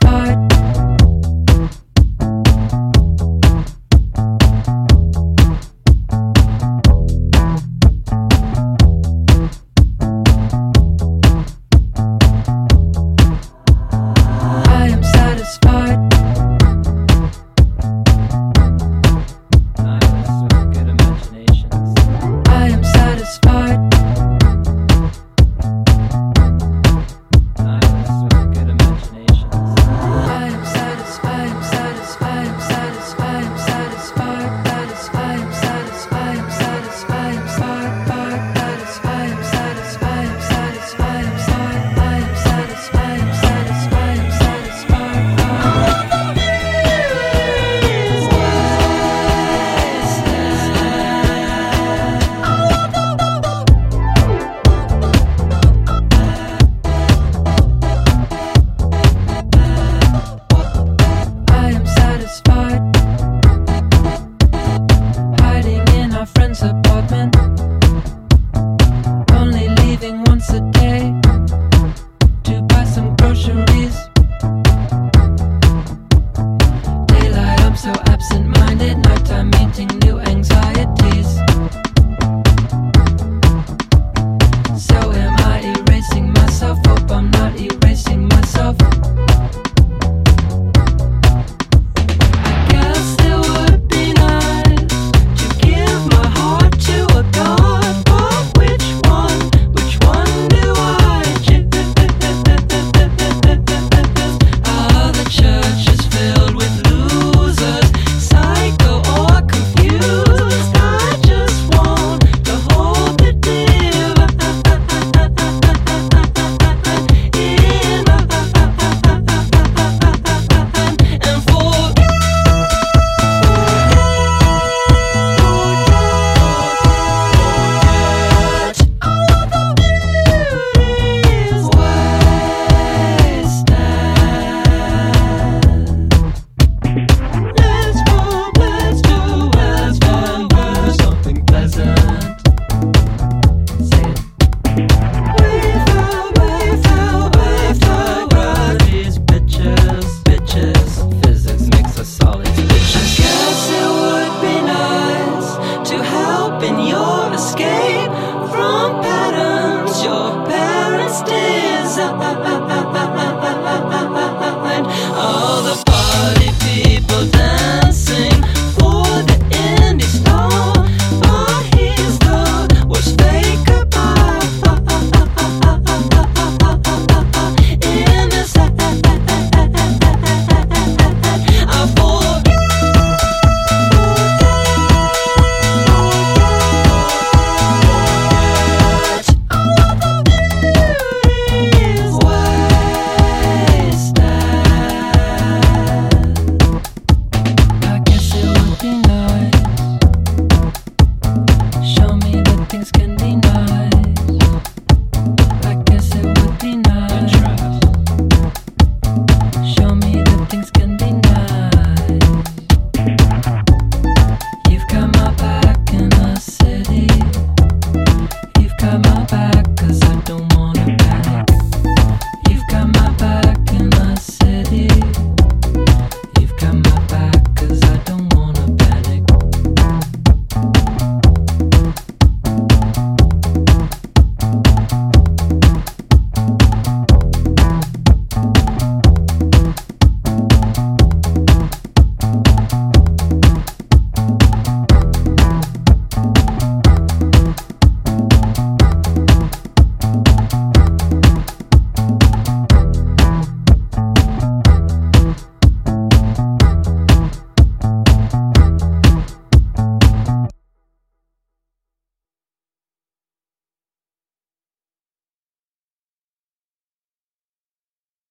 fight. all the